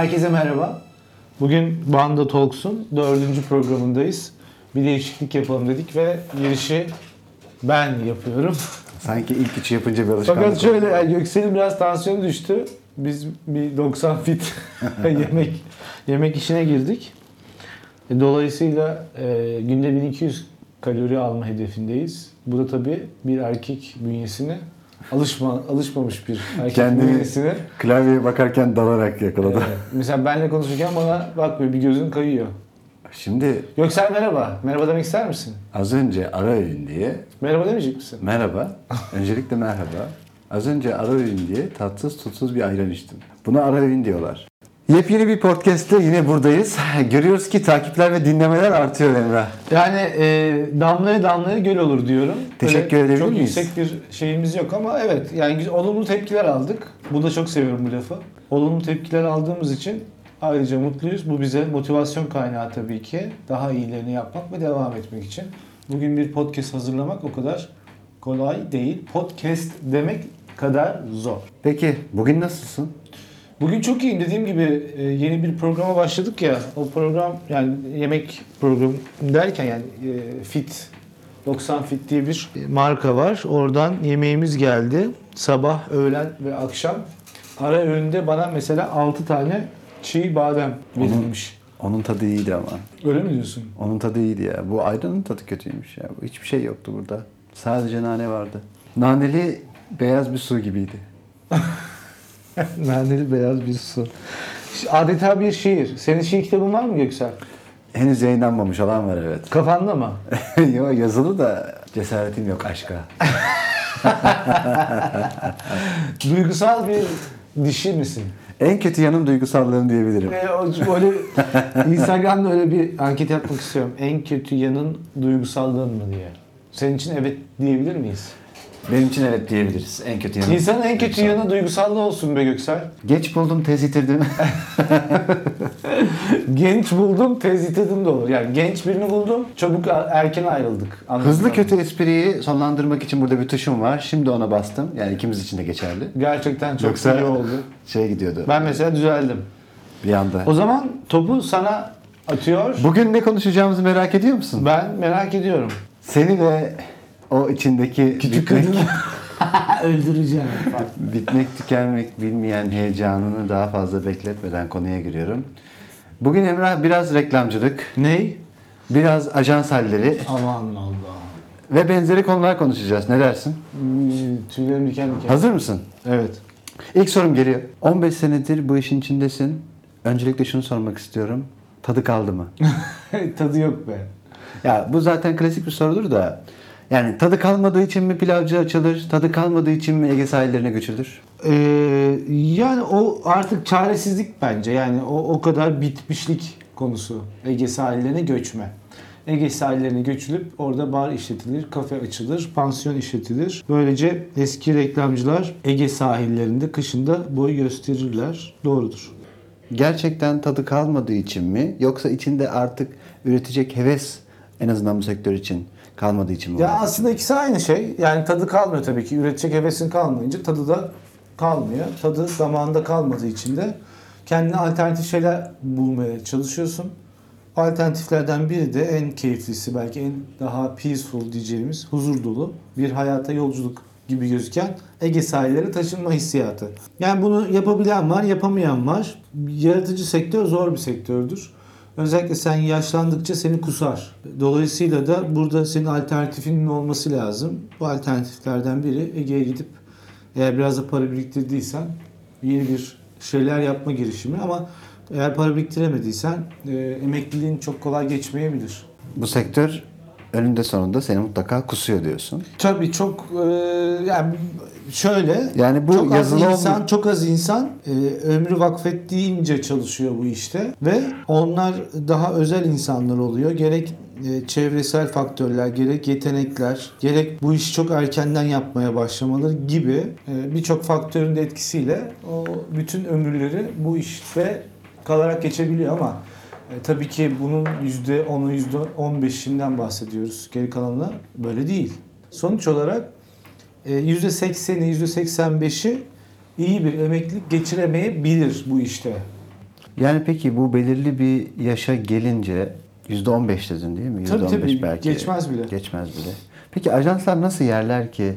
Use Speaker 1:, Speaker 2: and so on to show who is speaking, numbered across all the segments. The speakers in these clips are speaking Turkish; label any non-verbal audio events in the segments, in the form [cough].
Speaker 1: Herkese merhaba. Bugün Banda Talks'un dördüncü programındayız. Bir değişiklik yapalım dedik ve girişi ben yapıyorum.
Speaker 2: Sanki ilk üçü yapınca bir alışkanlık
Speaker 1: Fakat şöyle yani Göksel'in biraz tansiyonu düştü. Biz bir 90 fit [laughs] [laughs] yemek yemek işine girdik. E, Dolayısıyla e, günde 1200 kalori alma hedefindeyiz. Bu da tabii bir erkek bünyesine alışma alışmamış bir erkek
Speaker 2: Kendini-
Speaker 1: bünyesine.
Speaker 2: Klavyeye bakarken dalarak yakaladı.
Speaker 1: Evet. Mesela benle konuşurken bana bakmıyor, bir gözün kayıyor.
Speaker 2: Şimdi
Speaker 1: Göksel merhaba. Merhaba demek ister misin?
Speaker 2: az önce ara öğün diye
Speaker 1: Merhaba demeyecek misin?
Speaker 2: merhaba. Öncelikle merhaba. Az önce ara öğün diye tatsız tutsuz bir ayran içtim. Buna ara öğün diyorlar. Yepyeni bir podcast'te yine buradayız. Görüyoruz ki takipler ve dinlemeler artıyor Emrah.
Speaker 1: Yani e, damlaya damlaya göl olur diyorum.
Speaker 2: Teşekkür
Speaker 1: Öyle
Speaker 2: edebilir
Speaker 1: çok
Speaker 2: miyiz?
Speaker 1: yüksek bir şeyimiz yok ama evet yani olumlu tepkiler aldık. Bu da çok seviyorum bu lafı. Olumlu tepkiler aldığımız için ayrıca mutluyuz. Bu bize motivasyon kaynağı tabii ki. Daha iyilerini yapmak ve devam etmek için. Bugün bir podcast hazırlamak o kadar kolay değil. Podcast demek kadar zor.
Speaker 2: Peki bugün nasılsın?
Speaker 1: Bugün çok iyiyim. Dediğim gibi e, yeni bir programa başladık ya. O program yani yemek programı derken yani e, Fit 90 Fit diye bir marka var. Oradan yemeğimiz geldi. Sabah, öğlen ve akşam. Ara öğünde bana mesela 6 tane çiğ badem verilmiş.
Speaker 2: Onun tadı iyiydi ama.
Speaker 1: Öyle mi diyorsun?
Speaker 2: Onun tadı iyiydi ya. Bu ayranın tadı kötüymüş ya. Hiçbir şey yoktu burada. Sadece nane vardı. Naneli beyaz bir su gibiydi. [laughs] [laughs]
Speaker 1: Naneli beyaz bir su. Adeta bir şiir. Senin şiir kitabın var mı Göksel?
Speaker 2: Henüz yayınlanmamış olan var evet.
Speaker 1: Kafanda mı? [laughs]
Speaker 2: Yo, yazılı da cesaretim yok aşka. [laughs]
Speaker 1: Duygusal bir dişi misin?
Speaker 2: En kötü yanım duygusallığım diyebilirim.
Speaker 1: E, o- öyle Instagram'da öyle bir anket yapmak istiyorum. En kötü yanın duygusallığın mı diye. Senin için evet diyebilir miyiz?
Speaker 2: Benim için evet diyebiliriz. En kötü yanım.
Speaker 1: İnsanın en kötü
Speaker 2: duygusal.
Speaker 1: yanı duygusallığı olsun be Göksel.
Speaker 2: Geç buldum tez yitirdim. [laughs]
Speaker 1: Genç buldum, tez yitirdim de olur. Yani genç birini buldum, çabuk erken ayrıldık. Anladın
Speaker 2: Hızlı
Speaker 1: mı?
Speaker 2: kötü espriyi sonlandırmak için burada bir tuşum var. Şimdi ona bastım. Yani ikimiz için de geçerli.
Speaker 1: Gerçekten çok
Speaker 2: Yoksa-
Speaker 1: iyi oldu. [laughs]
Speaker 2: Şey gidiyordu
Speaker 1: Ben mesela düzeldim.
Speaker 2: bir anda.
Speaker 1: O zaman topu sana atıyor.
Speaker 2: Bugün ne konuşacağımızı merak ediyor musun?
Speaker 1: Ben merak ediyorum.
Speaker 2: Seni ve o içindeki
Speaker 1: Küçük
Speaker 2: bitmek, [laughs]
Speaker 1: öldüreceğim.
Speaker 2: bitmek tükenmek bilmeyen heyecanını daha fazla bekletmeden konuya giriyorum. Bugün Emrah biraz reklamcılık,
Speaker 1: Ney?
Speaker 2: biraz ajans halleri
Speaker 1: Aman Allah.
Speaker 2: ve benzeri konular konuşacağız. Ne dersin?
Speaker 1: Hmm, Tüylerim diken diken.
Speaker 2: Hazır mısın?
Speaker 1: Evet.
Speaker 2: İlk sorum geliyor. 15 senedir bu işin içindesin. Öncelikle şunu sormak istiyorum. Tadı kaldı mı? [laughs]
Speaker 1: Tadı yok be.
Speaker 2: Ya bu zaten klasik bir sorudur da. Yani tadı kalmadığı için mi pilavcı açılır? Tadı kalmadığı için mi Ege sahillerine göçülür?
Speaker 1: Ee, yani o artık çaresizlik bence. Yani o o kadar bitmişlik konusu. Ege sahillerine göçme. Ege sahillerine göçülüp orada bar işletilir, kafe açılır, pansiyon işletilir. Böylece eski reklamcılar Ege sahillerinde kışında boy gösterirler. Doğrudur.
Speaker 2: Gerçekten tadı kalmadığı için mi? Yoksa içinde artık üretecek heves en azından bu sektör için kalmadığı için mi?
Speaker 1: Ya
Speaker 2: var?
Speaker 1: aslında ikisi aynı şey. Yani tadı kalmıyor tabii ki. Üretecek hevesin kalmayınca tadı da kalmıyor. Tadı damağında kalmadığı için de kendine alternatif şeyler bulmaya çalışıyorsun. Alternatiflerden biri de en keyiflisi belki en daha peaceful diyeceğimiz huzur dolu bir hayata yolculuk gibi gözüken Ege sahilleri taşınma hissiyatı. Yani bunu yapabilen var, yapamayan var. Yaratıcı sektör zor bir sektördür. Özellikle sen yaşlandıkça seni kusar. Dolayısıyla da burada senin alternatifinin olması lazım. Bu alternatiflerden biri Ege'ye gidip eğer biraz da para biriktirdiysen yeni bir şeyler yapma girişimi ama eğer para biriktiremediysen e, emekliliğin çok kolay geçmeyebilir.
Speaker 2: Bu sektör önünde sonunda seni mutlaka kusuyor diyorsun.
Speaker 1: Tabii çok e, yani şöyle
Speaker 2: Yani bu
Speaker 1: çok az
Speaker 2: yazılı
Speaker 1: insan
Speaker 2: olma-
Speaker 1: çok az insan e, ömrü vakfettiğince çalışıyor bu işte ve onlar daha özel insanlar oluyor. Gerek e, çevresel faktörler, gerek yetenekler, gerek bu işi çok erkenden yapmaya başlamaları gibi e, birçok faktörün de etkisiyle o bütün ömürleri bu işte kalarak geçebiliyor ama e, tabii ki bunun %10'u %15'inden bahsediyoruz. Geri kalanına böyle değil. Sonuç olarak %80'i %85'i iyi bir emeklilik geçiremeyebilir bu işte.
Speaker 2: Yani peki bu belirli bir yaşa gelince %15 dedin değil mi?
Speaker 1: Tabii,
Speaker 2: %15
Speaker 1: tabii.
Speaker 2: belki.
Speaker 1: Geçmez bile.
Speaker 2: Geçmez bile. Peki ajanslar nasıl yerler ki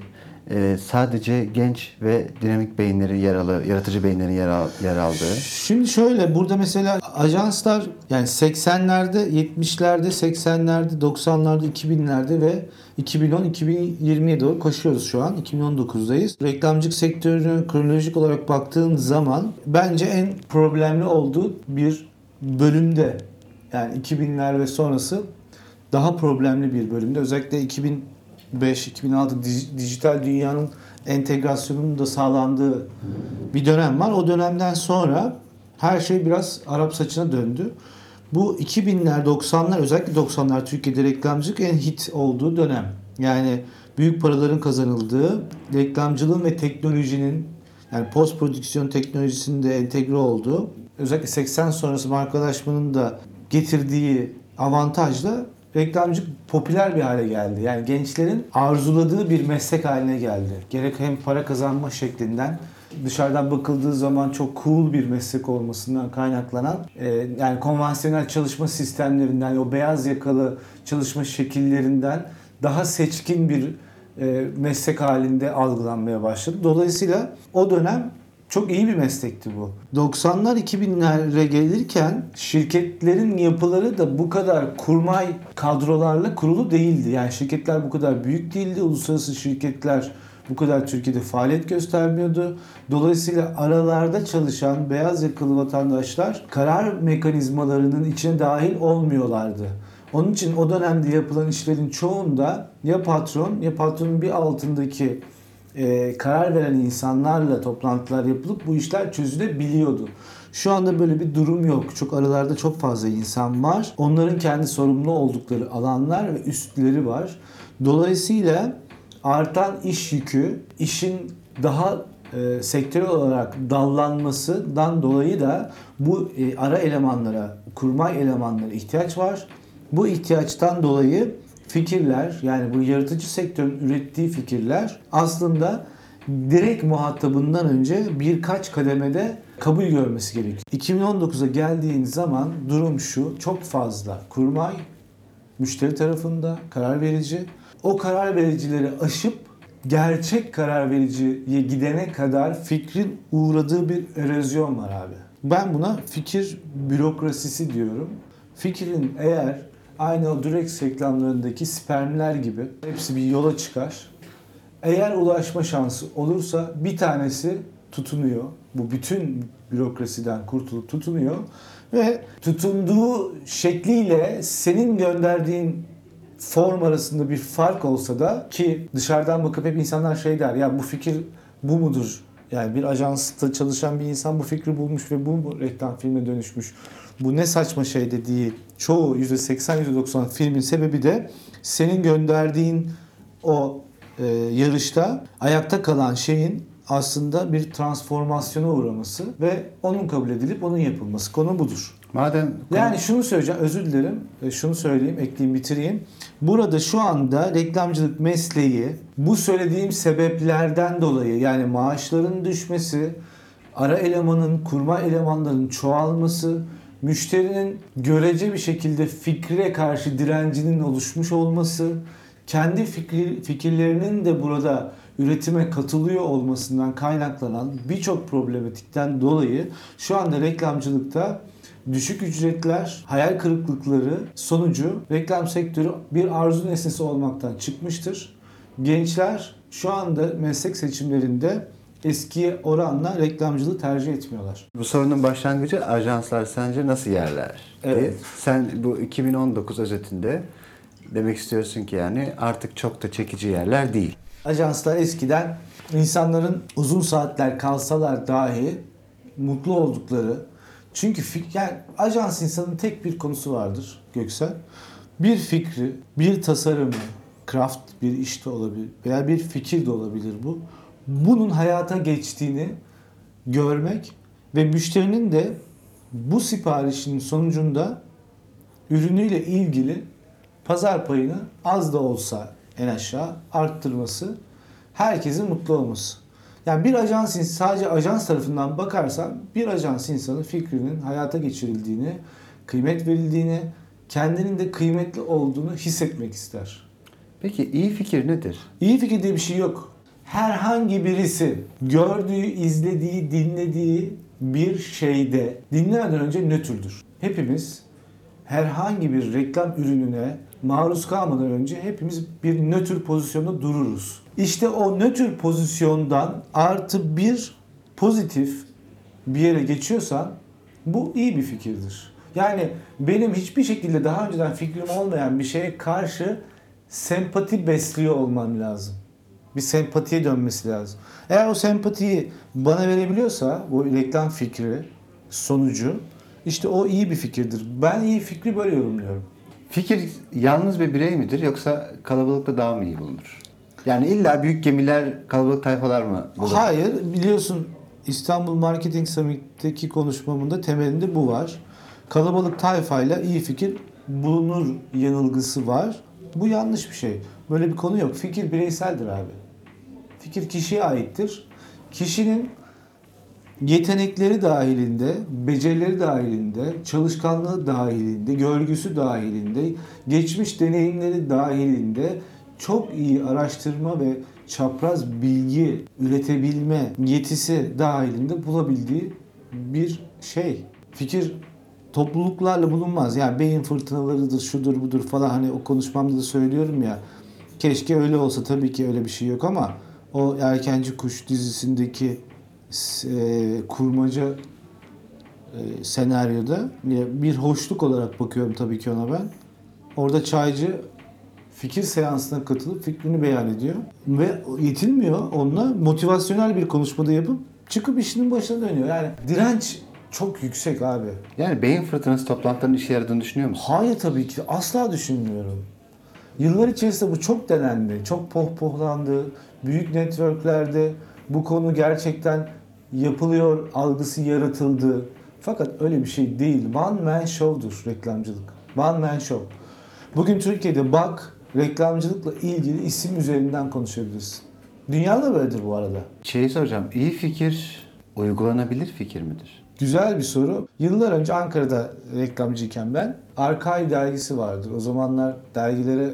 Speaker 2: e, sadece genç ve dinamik beyinleri yer alı, yaratıcı beyinlerin yer, al, yer aldığı?
Speaker 1: Şimdi şöyle burada mesela ajanslar yani 80'lerde, 70'lerde, 80'lerde, 90'larda, 2000'lerde ve 2010-2020'ye doğru koşuyoruz şu an. 2019'dayız. Reklamcılık sektörüne kronolojik olarak baktığın zaman bence en problemli olduğu bir bölümde yani 2000'ler ve sonrası daha problemli bir bölümde. Özellikle 2005-2006 dij- dijital dünyanın entegrasyonunun da sağlandığı bir dönem var. O dönemden sonra her şey biraz Arap saçına döndü. Bu 2000'ler, 90'lar özellikle 90'lar Türkiye'de reklamcılık en hit olduğu dönem. Yani büyük paraların kazanıldığı, reklamcılığın ve teknolojinin yani post prodüksiyon teknolojisinin de entegre olduğu, özellikle 80 sonrası markalaşmanın da getirdiği avantajla reklamcılık popüler bir hale geldi. Yani gençlerin arzuladığı bir meslek haline geldi. Gerek hem para kazanma şeklinden dışarıdan bakıldığı zaman çok cool bir meslek olmasından kaynaklanan e, yani konvansiyonel çalışma sistemlerinden o beyaz yakalı çalışma şekillerinden daha seçkin bir e, meslek halinde algılanmaya başladı. Dolayısıyla o dönem çok iyi bir meslekti bu. 90'lar 2000'lere gelirken şirketlerin yapıları da bu kadar kurmay kadrolarla kurulu değildi. Yani şirketler bu kadar büyük değildi. Uluslararası şirketler bu kadar Türkiye'de faaliyet göstermiyordu. Dolayısıyla aralarda çalışan beyaz yakalı vatandaşlar karar mekanizmalarının içine dahil olmuyorlardı. Onun için o dönemde yapılan işlerin çoğunda ya patron ya patronun bir altındaki e, karar veren insanlarla toplantılar yapılıp bu işler çözülebiliyordu. Şu anda böyle bir durum yok. Çok aralarda çok fazla insan var. Onların kendi sorumlu oldukları alanlar ve üstleri var. Dolayısıyla artan iş yükü, işin daha e, sektörel olarak dallanmasından dolayı da bu e, ara elemanlara, kurmay elemanlara ihtiyaç var. Bu ihtiyaçtan dolayı fikirler yani bu yaratıcı sektörün ürettiği fikirler aslında direkt muhatabından önce birkaç kademede kabul görmesi gerekiyor. 2019'a geldiğin zaman durum şu çok fazla kurmay müşteri tarafında karar verici o karar vericileri aşıp gerçek karar vericiye gidene kadar fikrin uğradığı bir erozyon var abi. Ben buna fikir bürokrasisi diyorum. Fikrin eğer aynı o Durex reklamlarındaki spermler gibi hepsi bir yola çıkar. Eğer ulaşma şansı olursa bir tanesi tutunuyor. Bu bütün bürokrasiden kurtulup tutunuyor. Ve tutunduğu şekliyle senin gönderdiğin form arasında bir fark olsa da ki dışarıdan bakıp hep insanlar şey der ya bu fikir bu mudur? Yani bir ajansta çalışan bir insan bu fikri bulmuş ve bu reklam filme dönüşmüş? Bu ne saçma şey dediği çoğu %80-%90 filmin sebebi de senin gönderdiğin o e, yarışta ayakta kalan şeyin aslında bir transformasyona uğraması ve onun kabul edilip onun yapılması. Konu budur.
Speaker 2: Madem
Speaker 1: Yani şunu söyleyeceğim, özür dilerim. E, Şunu söyleyeyim, ekleyeyim, bitireyim. Burada şu anda reklamcılık mesleği bu söylediğim sebeplerden dolayı yani maaşların düşmesi, ara elemanın, kurma elemanların çoğalması, müşterinin görece bir şekilde fikre karşı direncinin oluşmuş olması, kendi fikri, fikirlerinin de burada üretime katılıyor olmasından kaynaklanan birçok problematikten dolayı şu anda reklamcılıkta düşük ücretler, hayal kırıklıkları sonucu reklam sektörü bir arzu nesnesi olmaktan çıkmıştır. Gençler şu anda meslek seçimlerinde eskiye oranla reklamcılığı tercih etmiyorlar.
Speaker 2: bu sorunun başlangıcı ajanslar sence nasıl yerler?
Speaker 1: Evet.
Speaker 2: diye. Sen bu 2019 özetinde demek istiyorsun ki yani artık çok da çekici yerler değil.
Speaker 1: Ajanslar eskiden insanların uzun saatler kalsalar dahi mutlu oldukları çünkü fik- yani ajans insanın tek bir konusu vardır Göksel. Bir fikri, bir tasarımı, craft bir iş de olabilir veya bir fikir de olabilir bu. Bunun hayata geçtiğini görmek ve müşterinin de bu siparişin sonucunda ürünüyle ilgili pazar payını az da olsa en aşağı arttırması, herkesin mutlu olması. Yani bir ajans sadece ajans tarafından bakarsan bir ajans insanın fikrinin hayata geçirildiğini, kıymet verildiğini, kendinin de kıymetli olduğunu hissetmek ister.
Speaker 2: Peki iyi fikir nedir?
Speaker 1: İyi fikir diye bir şey yok. Herhangi birisi gördüğü, izlediği, dinlediği bir şeyde dinlemeden önce nötrdür. Hepimiz herhangi bir reklam ürününe maruz kalmadan önce hepimiz bir nötr pozisyonda dururuz. İşte o nötr pozisyondan artı bir pozitif bir yere geçiyorsan bu iyi bir fikirdir. Yani benim hiçbir şekilde daha önceden fikrim olmayan bir şeye karşı sempati besliyor olmam lazım. Bir sempatiye dönmesi lazım. Eğer o sempatiyi bana verebiliyorsa bu reklam fikri sonucu işte o iyi bir fikirdir. Ben iyi fikri böyle yorumluyorum.
Speaker 2: Fikir yalnız bir birey midir yoksa kalabalıkta daha mı iyi bulunur? Yani illa büyük gemiler, kalabalık tayfalar mı bulur?
Speaker 1: Hayır biliyorsun İstanbul Marketing Summit'teki konuşmamın da temelinde bu var. Kalabalık tayfayla iyi fikir bulunur yanılgısı var. Bu yanlış bir şey. Böyle bir konu yok. Fikir bireyseldir abi. Fikir kişiye aittir. Kişinin yetenekleri dahilinde, becerileri dahilinde, çalışkanlığı dahilinde, görgüsü dahilinde, geçmiş deneyimleri dahilinde çok iyi araştırma ve çapraz bilgi üretebilme yetisi dahilinde bulabildiği bir şey. Fikir topluluklarla bulunmaz. Yani beyin fırtınalarıdır, şudur budur falan hani o konuşmamda da söylüyorum ya. Keşke öyle olsa tabii ki öyle bir şey yok ama o Erkenci Kuş dizisindeki e, kurmaca e, senaryoda bir hoşluk olarak bakıyorum tabii ki ona ben. Orada çaycı fikir seansına katılıp fikrini beyan ediyor ve yetinmiyor onunla motivasyonel bir konuşmada yapıp çıkıp işinin başına dönüyor. Yani direnç çok yüksek abi.
Speaker 2: Yani beyin fırtınası toplantılarının işe yaradığını düşünüyor musun?
Speaker 1: Hayır tabii ki asla düşünmüyorum. Yıllar içerisinde bu çok denendi, çok pohpohlandı. Büyük networklerde bu konu gerçekten yapılıyor algısı yaratıldı. Fakat öyle bir şey değil. One man show'dur reklamcılık. One man show. Bugün Türkiye'de bak reklamcılıkla ilgili isim üzerinden konuşabilirsin. Dünyada böyledir bu arada.
Speaker 2: Şeyi soracağım. İyi fikir uygulanabilir fikir midir?
Speaker 1: Güzel bir soru. Yıllar önce Ankara'da reklamcıyken ben Arkay dergisi vardır. O zamanlar dergilere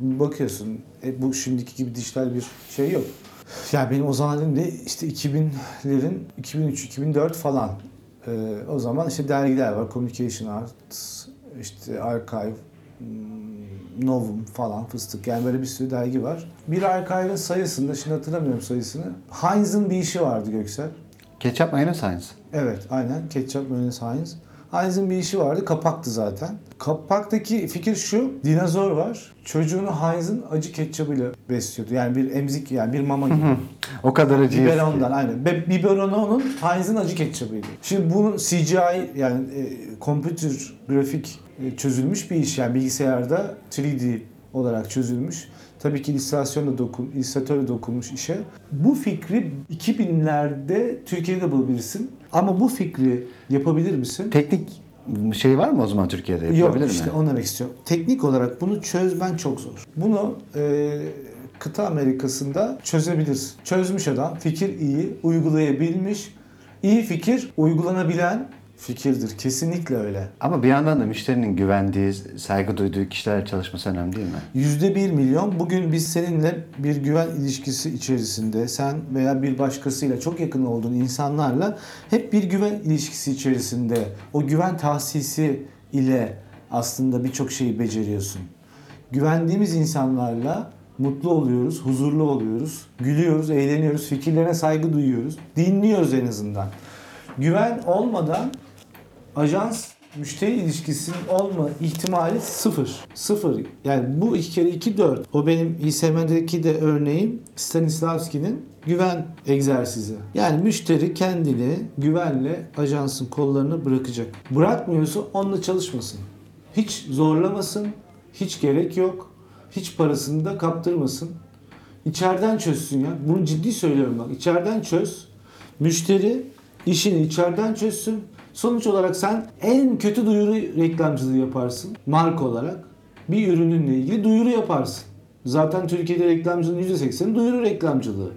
Speaker 1: bakıyorsun. E, bu şimdiki gibi dijital bir şey yok. Ya benim o zaman elimde işte 2000'lerin 2003-2004 falan. Ee, o zaman işte dergiler var. Communication Arts, işte Archive, hmm, Novum falan fıstık. Yani böyle bir sürü dergi var. Bir archive'ın sayısında, şimdi hatırlamıyorum sayısını. Heinz'ın bir işi vardı Göksel.
Speaker 2: Ketçap mayonez science.
Speaker 1: Evet aynen. Ketchup Mayonnaise Heinz. Heinz'in bir işi vardı. Kapaktı zaten. Kapaktaki fikir şu. Dinozor var. Çocuğunu Heinz'in acı ketçabıyla besliyordu. Yani bir emzik yani bir mama gibi. [laughs]
Speaker 2: O kadar acı.
Speaker 1: Biberondan aynen. Be biberonu onun Heinz'in acı ketçabıydı. Şimdi bunun CGI yani e, computer grafik e, çözülmüş bir iş. Yani bilgisayarda 3D olarak çözülmüş. Tabii ki illüstrasyonla dokun, illüstratörle dokunmuş işe. Bu fikri 2000'lerde Türkiye'de bulabilirsin. Ama bu fikri yapabilir misin?
Speaker 2: Teknik şey var mı o zaman Türkiye'de
Speaker 1: Yok
Speaker 2: yapılabilir
Speaker 1: işte
Speaker 2: mi?
Speaker 1: onu demek istiyorum. Teknik olarak bunu çözmen çok zor. Bunu e, kıta Amerikası'nda çözebilirsin. Çözmüş adam, fikir iyi, uygulayabilmiş. İyi fikir, uygulanabilen fikirdir. Kesinlikle öyle.
Speaker 2: Ama bir yandan da müşterinin güvendiği, saygı duyduğu kişilerle çalışması önemli değil mi?
Speaker 1: Yüzde bir milyon bugün biz seninle bir güven ilişkisi içerisinde sen veya bir başkasıyla çok yakın olduğun insanlarla hep bir güven ilişkisi içerisinde o güven tahsisi ile aslında birçok şeyi beceriyorsun. Güvendiğimiz insanlarla mutlu oluyoruz, huzurlu oluyoruz, gülüyoruz, eğleniyoruz, fikirlerine saygı duyuyoruz, dinliyoruz en azından. Güven olmadan ajans müşteri ilişkisinin olma ihtimali sıfır. Sıfır. Yani bu iki kere iki dört. O benim İSM'deki de örneğim Stanislavski'nin güven egzersizi. Yani müşteri kendini güvenle ajansın kollarına bırakacak. Bırakmıyorsa onunla çalışmasın. Hiç zorlamasın. Hiç gerek yok. Hiç parasını da kaptırmasın. İçeriden çözsün ya. Bunu ciddi söylüyorum bak. İçeriden çöz. Müşteri işini içeriden çözsün. Sonuç olarak sen en kötü duyuru reklamcılığı yaparsın marka olarak. Bir ürününle ilgili duyuru yaparsın. Zaten Türkiye'de reklamcılığın %80'i duyuru reklamcılığı.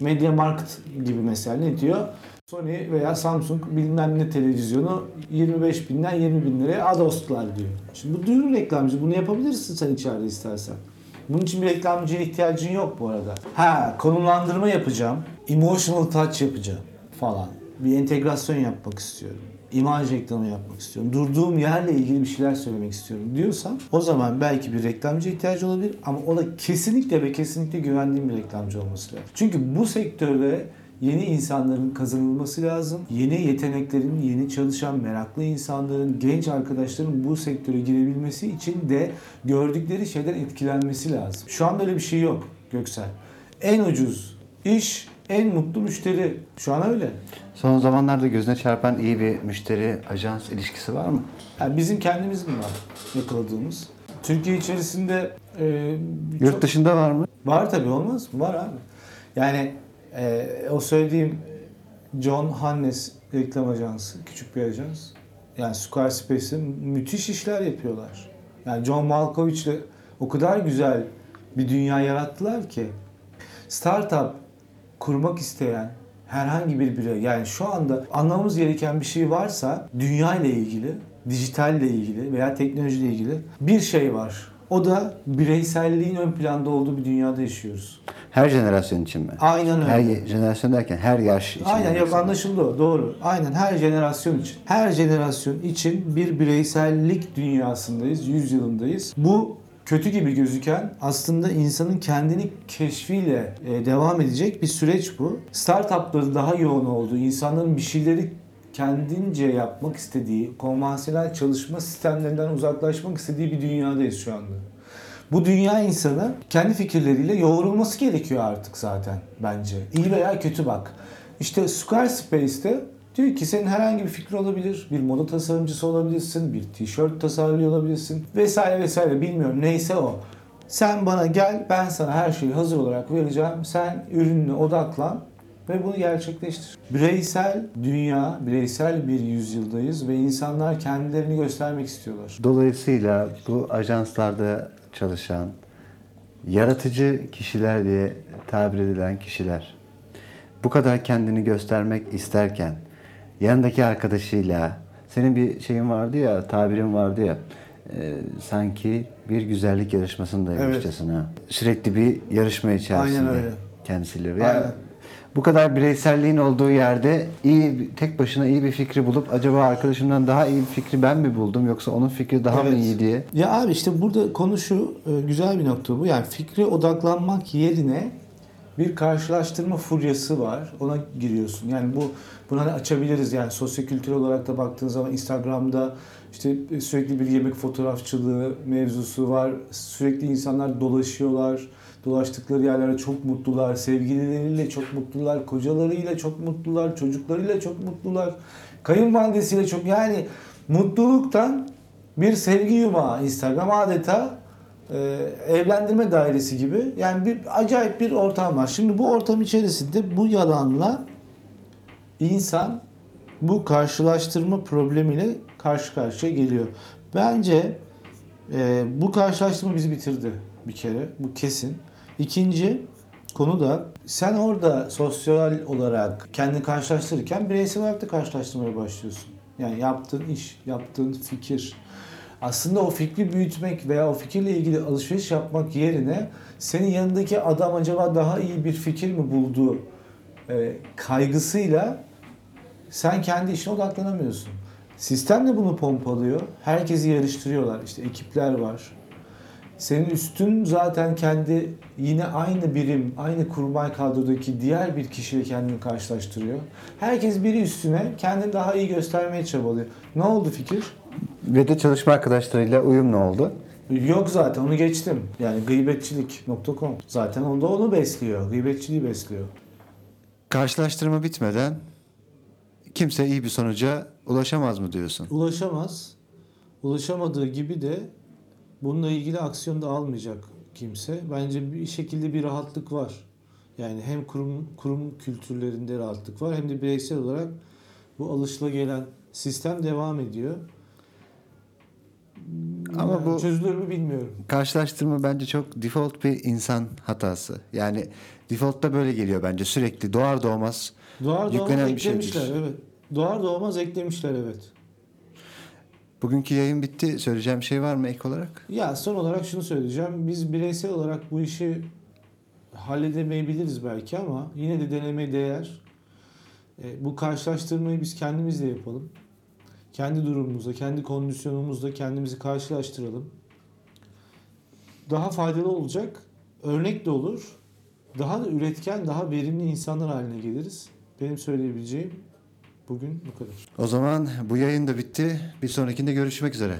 Speaker 1: Media Markt gibi mesela ne diyor? Sony veya Samsung bilmem ne televizyonu 25 binden 20 bin liraya Ados'lar diyor. Şimdi bu duyuru reklamcı. Bunu yapabilirsin sen içeride istersen. Bunun için bir reklamcıya ihtiyacın yok bu arada. Ha konumlandırma yapacağım. Emotional touch yapacağım falan. Bir entegrasyon yapmak istiyorum. İmaj reklamı yapmak istiyorum. Durduğum yerle ilgili bir şeyler söylemek istiyorum diyorsan o zaman belki bir reklamcı ihtiyacı olabilir ama o da kesinlikle ve kesinlikle güvendiğim bir reklamcı olması lazım. Çünkü bu sektörde yeni insanların kazanılması lazım. Yeni yeteneklerin, yeni çalışan meraklı insanların, genç arkadaşların bu sektöre girebilmesi için de gördükleri şeyden etkilenmesi lazım. Şu anda öyle bir şey yok Göksel. En ucuz iş, en mutlu müşteri. Şu an öyle.
Speaker 2: Son zamanlarda gözüne çarpan iyi bir müşteri ajans ilişkisi var mı?
Speaker 1: Yani bizim kendimiz mi var yakaladığımız? Türkiye içerisinde e,
Speaker 2: Yurt
Speaker 1: çok-
Speaker 2: dışında var mı?
Speaker 1: Var tabii olmaz mı? Var abi. Yani e, o söylediğim John Hannes reklam ajansı, küçük bir ajans. Yani Squarespace'in müthiş işler yapıyorlar. Yani John Malkovich'le o kadar güzel bir dünya yarattılar ki startup kurmak isteyen herhangi bir birey yani şu anda anlamamız gereken bir şey varsa dünya ile ilgili, dijitalle ilgili veya teknolojiyle ilgili bir şey var. O da bireyselliğin ön planda olduğu bir dünyada yaşıyoruz.
Speaker 2: Her jenerasyon için mi?
Speaker 1: Aynen öyle.
Speaker 2: Her jenerasyon derken her yaş için.
Speaker 1: Aynen yok anlaşıldı o doğru. Aynen her jenerasyon için. Her jenerasyon için bir bireysellik dünyasındayız, yüzyılındayız. Bu kötü gibi gözüken aslında insanın kendini keşfiyle e, devam edecek bir süreç bu. Startupların daha yoğun olduğu, insanların bir şeyleri kendince yapmak istediği, konvansiyonel çalışma sistemlerinden uzaklaşmak istediği bir dünyadayız şu anda. Bu dünya insanı kendi fikirleriyle yoğrulması gerekiyor artık zaten bence. İyi veya kötü bak. İşte Squarespace'te diyor ki senin herhangi bir fikri olabilir. Bir moda tasarımcısı olabilirsin, bir tişört tasarlıyor olabilirsin vesaire vesaire bilmiyorum neyse o. Sen bana gel ben sana her şeyi hazır olarak vereceğim. Sen ürününe odaklan ve bunu gerçekleştir. Bireysel dünya, bireysel bir yüzyıldayız ve insanlar kendilerini göstermek istiyorlar.
Speaker 2: Dolayısıyla bu ajanslarda çalışan yaratıcı kişiler diye tabir edilen kişiler bu kadar kendini göstermek isterken yanındaki arkadaşıyla senin bir şeyin vardı ya tabirin vardı ya e, sanki bir güzellik yarışmasındaymışçasına sürekli bir yarışma içerisinde
Speaker 1: Aynen öyle.
Speaker 2: kendisiyle. Yani
Speaker 1: Aynen.
Speaker 2: bu kadar bireyselliğin olduğu yerde iyi tek başına iyi bir fikri bulup acaba arkadaşımdan daha iyi bir fikri ben mi buldum yoksa onun fikri daha mı
Speaker 1: Evet.
Speaker 2: iyi diye
Speaker 1: Ya abi işte burada konu şu e, güzel bir nokta bu. Yani fikre odaklanmak yerine bir karşılaştırma furyası var. Ona giriyorsun. Yani bu bunu hani açabiliriz yani sosyokültürel olarak da baktığın zaman Instagram'da işte sürekli bir yemek fotoğrafçılığı mevzusu var. Sürekli insanlar dolaşıyorlar. Dolaştıkları yerlere çok mutlular. Sevgilileriyle çok mutlular. Kocalarıyla çok mutlular. Çocuklarıyla çok mutlular. Kayınvalidesiyle çok yani mutluluktan bir sevgi yumağı Instagram adeta e, evlendirme dairesi gibi. Yani bir acayip bir ortam var. Şimdi bu ortam içerisinde bu yalanla insan bu karşılaştırma problemiyle karşı karşıya geliyor. Bence e, bu karşılaştırma bizi bitirdi bir kere. Bu kesin. İkinci konu da sen orada sosyal olarak kendini karşılaştırırken bireysel olarak da karşılaştırmaya başlıyorsun. Yani yaptığın iş, yaptığın fikir. Aslında o fikri büyütmek veya o fikirle ilgili alışveriş yapmak yerine senin yanındaki adam acaba daha iyi bir fikir mi buldu e, kaygısıyla sen kendi işine odaklanamıyorsun. Sistem de bunu pompalıyor. Herkesi yarıştırıyorlar. İşte ekipler var. Senin üstün zaten kendi yine aynı birim, aynı kurmay kadrodaki diğer bir kişiyle kendini karşılaştırıyor. Herkes biri üstüne kendini daha iyi göstermeye çabalıyor. Ne oldu fikir?
Speaker 2: Ve de çalışma arkadaşlarıyla uyum ne oldu?
Speaker 1: Yok zaten onu geçtim. Yani gıybetçilik.com zaten onda onu besliyor. Gıybetçiliği besliyor.
Speaker 2: Karşılaştırma bitmeden kimse iyi bir sonuca ulaşamaz mı diyorsun?
Speaker 1: Ulaşamaz. Ulaşamadığı gibi de bununla ilgili aksiyon da almayacak kimse. Bence bir şekilde bir rahatlık var. Yani hem kurum kurum kültürlerinde rahatlık var hem de bireysel olarak bu alışıla gelen sistem devam ediyor.
Speaker 2: Ama
Speaker 1: Yani
Speaker 2: bu
Speaker 1: çözülür mü bilmiyorum.
Speaker 2: karşılaştırma bence çok default bir insan hatası. Yani default'ta böyle geliyor bence sürekli doğar doğmaz
Speaker 1: Doğar doğmaz
Speaker 2: yüklenen bir şeydir.
Speaker 1: eklemişler evet. Doğar doğmaz eklemişler evet.
Speaker 2: Bugünkü yayın bitti. Söyleyeceğim şey var mı ek olarak?
Speaker 1: Ya son olarak şunu söyleyeceğim. Biz bireysel olarak bu işi halledemeyebiliriz belki ama yine de denemeye değer. E, bu karşılaştırmayı biz kendimizle yapalım. Kendi durumumuzda, kendi kondisyonumuzda kendimizi karşılaştıralım. Daha faydalı olacak. Örnek de olur. Daha da üretken, daha verimli insanlar haline geliriz. Benim söyleyebileceğim bugün bu kadar.
Speaker 2: O zaman bu yayın da bitti. Bir sonrakinde görüşmek üzere.